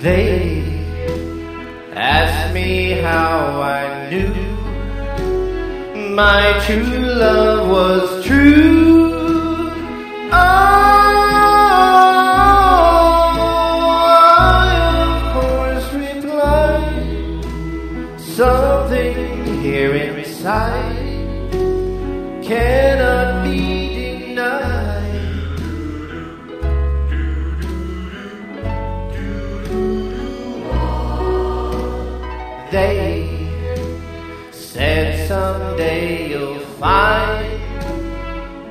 They asked me how I knew my true love was true. Oh, I of course replied something here inside cannot They said someday you'll find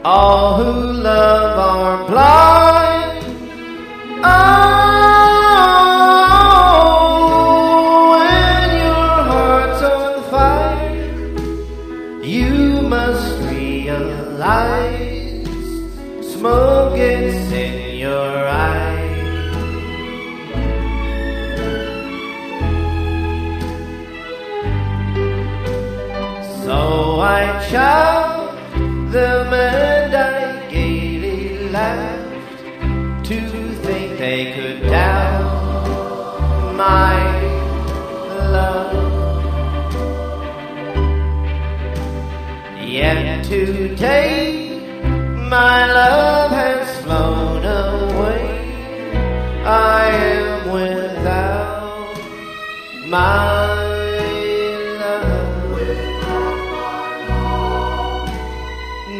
all who love are blind. Oh, when your heart's on fire, you must realize So I chopped them and I gaily laughed to think they could doubt my love. Yet today my love has flown away. I am without my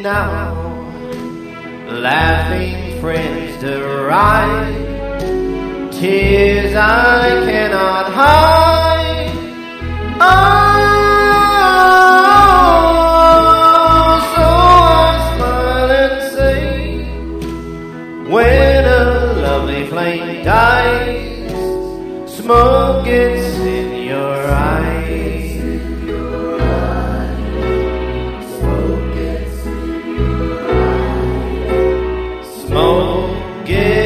Now, laughing friends deride tears I cannot hide. Oh, so I smile and say, when a lovely flame dies, smoke gets in your. Yeah.